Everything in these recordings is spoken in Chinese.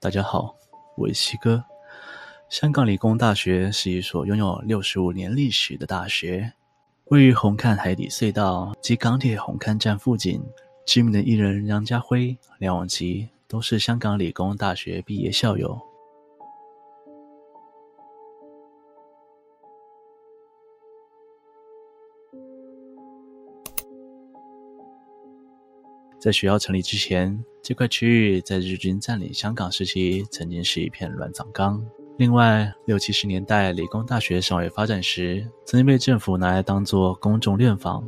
大家好，我是西哥。香港理工大学是一所拥有六十五年历史的大学，位于红磡海底隧道及港铁红磡站附近。知名的艺人梁家辉、梁咏琪都是香港理工大学毕业校友。在学校成立之前，这块区域在日军占领香港时期，曾经是一片乱葬岗。另外，六七十年代理工大学尚未发展时，曾经被政府拿来当做公众殓房。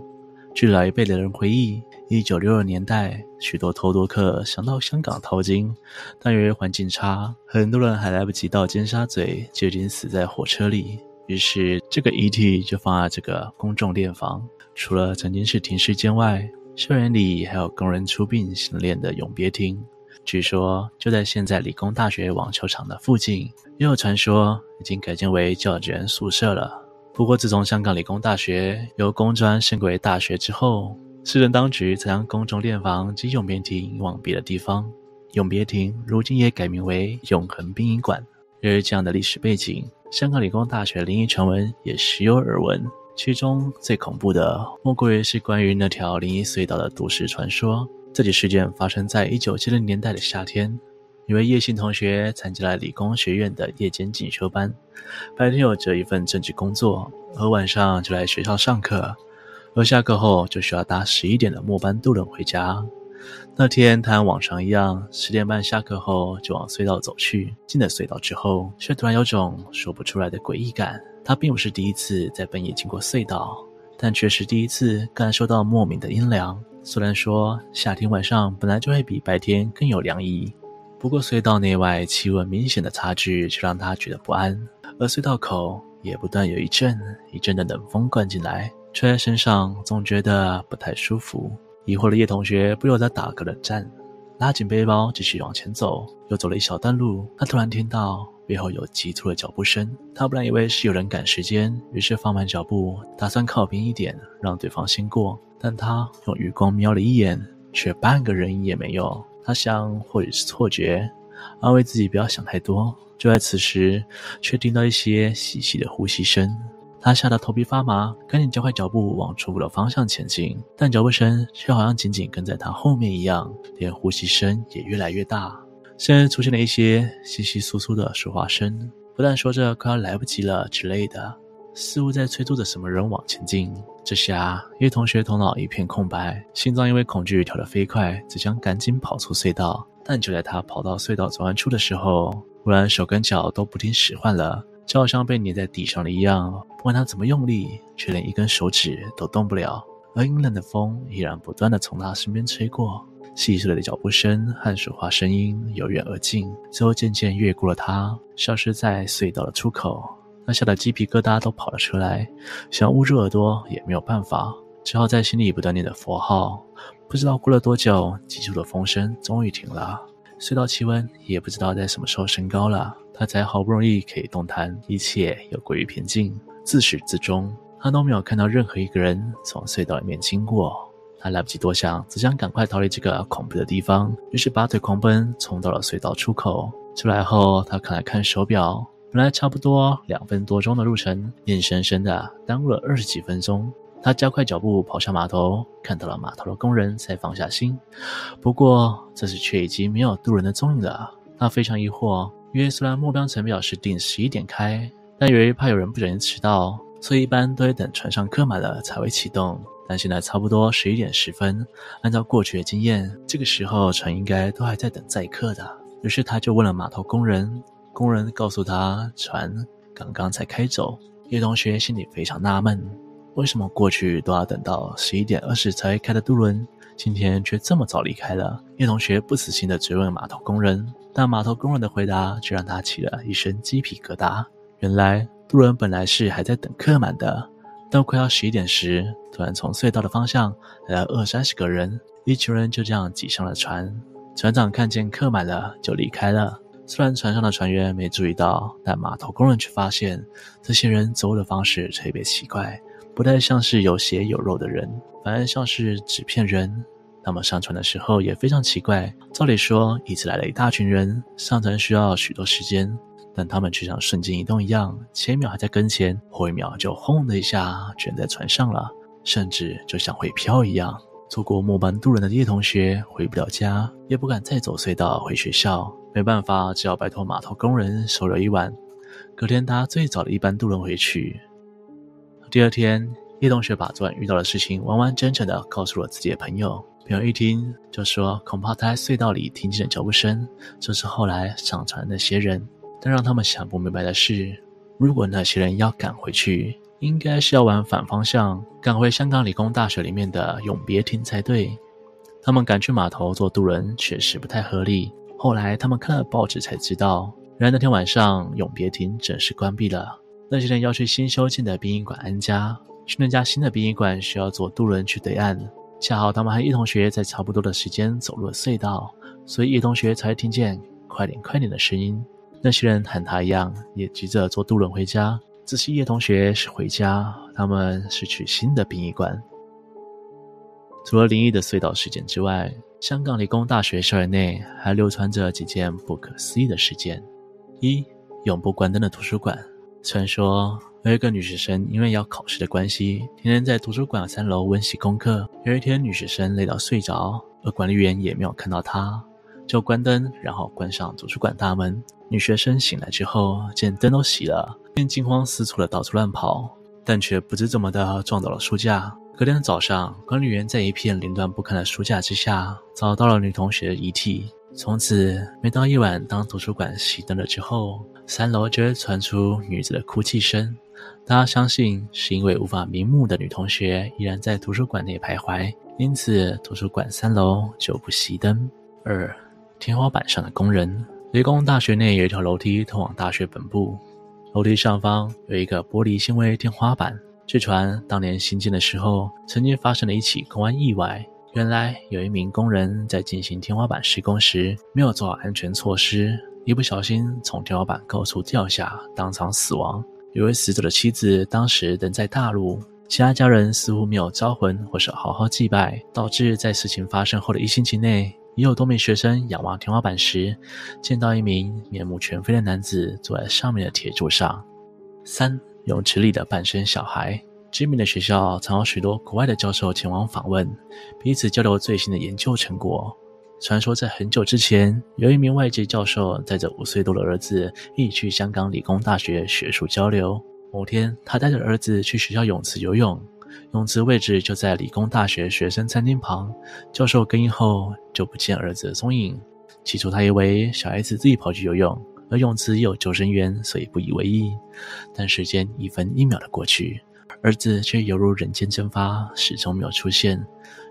据老一辈的人回忆，一九六二年代，许多偷渡客想到香港淘金，但由于环境差，很多人还来不及到尖沙咀，就已经死在火车里。于是，这个遗体就放在这个公众殓房。除了曾经是停尸间外，校园里还有工人出殡行殓的永别亭，据说就在现在理工大学网球场的附近。也有传说已经改建为教职员宿舍了。不过，自从香港理工大学由工专升为大学之后，市政当局才将公众殓房及永别亭往别的地方。永别亭如今也改名为永恒殡仪馆。由于这样的历史背景，香港理工大学灵异传闻也时有耳闻。其中最恐怖的，莫过于是关于那条灵异隧道的都市传说。这起事件发生在一九七零年代的夏天，一位叶姓同学参加了理工学院的夜间进修班，白天有着一份正职工作，而晚上就来学校上课，而下课后就需要搭十一点的末班渡轮回家。那天他和往常一样，十点半下课后就往隧道走去。进了隧道之后，却突然有种说不出来的诡异感。他并不是第一次在半夜经过隧道，但却是第一次感受到莫名的阴凉。虽然说夏天晚上本来就会比白天更有凉意，不过隧道内外气温明显的差距却让他觉得不安，而隧道口也不断有一阵一阵的冷风灌进来，吹在身上总觉得不太舒服。疑惑的叶同学不由得打个冷战，拉紧背包继续往前走。又走了一小段路，他突然听到。背后有急促的脚步声，他本来以为是有人赶时间，于是放慢脚步，打算靠边一点，让对方先过。但他用余光瞄了一眼，却半个人影也没有。他想，或许是错觉，安慰自己不要想太多。就在此时，却听到一些细细的呼吸声，他吓得头皮发麻，赶紧加快脚步往出口的方向前进。但脚步声却好像紧紧跟在他后面一样，连呼吸声也越来越大。甚至出现了一些窸窸窣窣的说话声，不但说着快要来不及了之类的，似乎在催促着什么人往前进。这下叶同学头脑一片空白，心脏因为恐惧跳得飞快，只想赶紧跑出隧道。但就在他跑到隧道转弯处的时候，忽然手跟脚都不听使唤了，就好像被粘在地上了一样。不管他怎么用力，却连一根手指都动不了。而阴冷的风依然不断地从他身边吹过。细碎的脚步声和说话声音由远而近，最后渐渐越过了他，消失在隧道的出口。他吓得鸡皮疙瘩都跑了出来，想捂住耳朵也没有办法，只好在心里不断念着佛号。不知道过了多久，急促的风声终于停了，隧道气温也不知道在什么时候升高了。他才好不容易可以动弹，一切又归于平静。自始至终，他都没有看到任何一个人从隧道里面经过。他来不及多想，只想赶快逃离这个恐怖的地方，于是拔腿狂奔，冲到了隧道出口。出来后，他看了看手表，本来差不多两分多钟的路程，硬生生的耽误了二十几分钟。他加快脚步跑向码头，看到了码头的工人，才放下心。不过这时却已经没有渡人的踪影了。他非常疑惑，因为虽然末班程表是定十一点开，但由于怕有人不小心迟到，所以一般都得等船上客满了才会启动。但现在差不多十一点十分，按照过去的经验，这个时候船应该都还在等载客的。于是他就问了码头工人，工人告诉他船刚刚才开走。叶同学心里非常纳闷，为什么过去都要等到十一点二十才开的渡轮，今天却这么早离开了？叶同学不死心地追问码头工人，但码头工人的回答却让他起了一身鸡皮疙瘩。原来渡轮本来是还在等客满的。到快要十一点时，突然从隧道的方向来了二三十个人，一群人就这样挤上了船。船长看见客满了，就离开了。虽然船上的船员没注意到，但码头工人却发现，这些人走路的方式特别奇怪，不太像是有血有肉的人，反而像是纸片人。他们上船的时候也非常奇怪。照理说，一次来了一大群人，上船需要许多时间，但他们却像瞬间移动一样，前一秒还在跟前，后一秒就轰的一下卷在船上了，甚至就像会飘一样。做过末班渡轮的叶同学回不了家，也不敢再走隧道回学校，没办法，只好拜托码头工人收留一晚。隔天搭最早的一班渡轮回去。第二天，叶同学把昨晚遇到的事情完完整整的告诉了自己的朋友。朋友一听就说：“恐怕他在隧道里听见了脚步声，就是后来上船的那些人。”但让他们想不明白的是，如果那些人要赶回去，应该是要往反方向赶回香港理工大学里面的永别亭才对。他们赶去码头坐渡轮确实不太合理。后来他们看了报纸才知道，原来那天晚上永别亭正式关闭了。那些人要去新修建的殡仪馆安家，去那家新的殡仪馆需要坐渡轮去对岸。恰好他们和叶同学在差不多的时间走入了隧道，所以叶同学才听见“快点，快点”的声音。那些人和他一样，也急着坐渡轮回家。只是叶同学是回家，他们是去新的殡仪馆。除了灵异的隧道事件之外，香港理工大学校园内还流传着几件不可思议的事件：一、永不关灯的图书馆。传说有一个女学生因为要考试的关系，天天在图书馆三楼温习功课。有一天，女学生累到睡着，而管理员也没有看到她，就关灯，然后关上图书馆大门。女学生醒来之后，见灯都熄了，便惊慌失措的到处乱跑，但却不知怎么的撞到了书架。隔天早上，管理员在一片凌乱不堪的书架之下，找到了女同学的遗体。从此，每到夜晚，当图书馆熄灯了之后，三楼就会传出女子的哭泣声。大家相信，是因为无法瞑目的女同学依然在图书馆内徘徊，因此图书馆三楼就不熄灯。二、天花板上的工人。理工大学内有一条楼梯通往大学本部，楼梯上方有一个玻璃纤维天花板。据传，当年兴建的时候，曾经发生了一起公安意外。原来有一名工人在进行天花板施工时，没有做好安全措施，一不小心从天花板高处掉下，当场死亡。有位死者的妻子当时人在大陆，其他家人似乎没有招魂或是好好祭拜，导致在事情发生后的一星期内。也有多名学生仰望天花板时，见到一名面目全非的男子坐在上面的铁柱上。三、泳池里的半身小孩。知名的学校常有许多国外的教授前往访问，彼此交流最新的研究成果。传说在很久之前，有一名外籍教授带着五岁多的儿子一起去香港理工大学学术交流。某天，他带着儿子去学校泳池游泳。泳池位置就在理工大学学生餐厅旁，教授更衣后就不见儿子的踪影。起初他以为小孩子自己跑去游泳，而泳池也有救生员，所以不以为意。但时间一分一秒的过去，儿子却犹如人间蒸发，始终没有出现。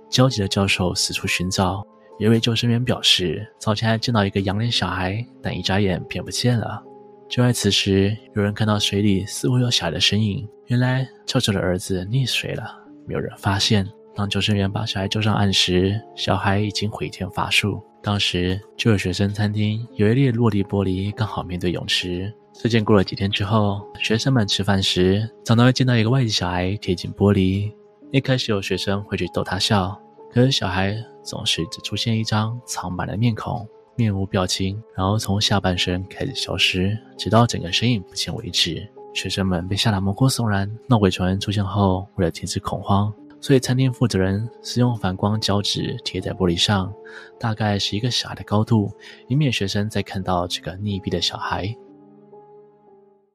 焦急的教授四处寻找，一位救生员表示早前还见到一个仰脸小孩，但一眨眼便不见了。就在此时，有人看到水里似乎有小孩的身影。原来教授的儿子溺水了，没有人发现。当救生员把小孩救上岸时，小孩已经回天乏术。当时就有学生餐厅有一列落地玻璃，刚好面对泳池。事件过了几天之后，学生们吃饭时，常常会见到一个外籍小孩贴近玻璃。一开始有学生会去逗他笑，可是小孩总是只出现一张苍白的面孔。面无表情，然后从下半身开始消失，直到整个身影不见为止。学生们被吓得毛骨悚然。闹鬼传闻出现后，为了停止恐慌，所以餐厅负责人使用反光胶纸贴在玻璃上，大概是一个小孩的高度，以免学生再看到这个溺毙的小孩。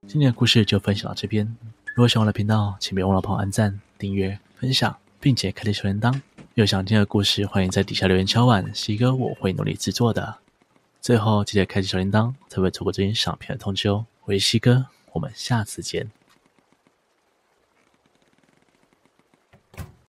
今天的故事就分享到这边。如果喜欢我的频道，请别忘了帮我按赞、订阅、分享，并且开启小铃铛。有想听的故事，欢迎在底下留言敲碗，西哥我会努力制作的。最后记得开启小铃铛，才会错过最新上片的通知哦。我是西哥，我们下次见。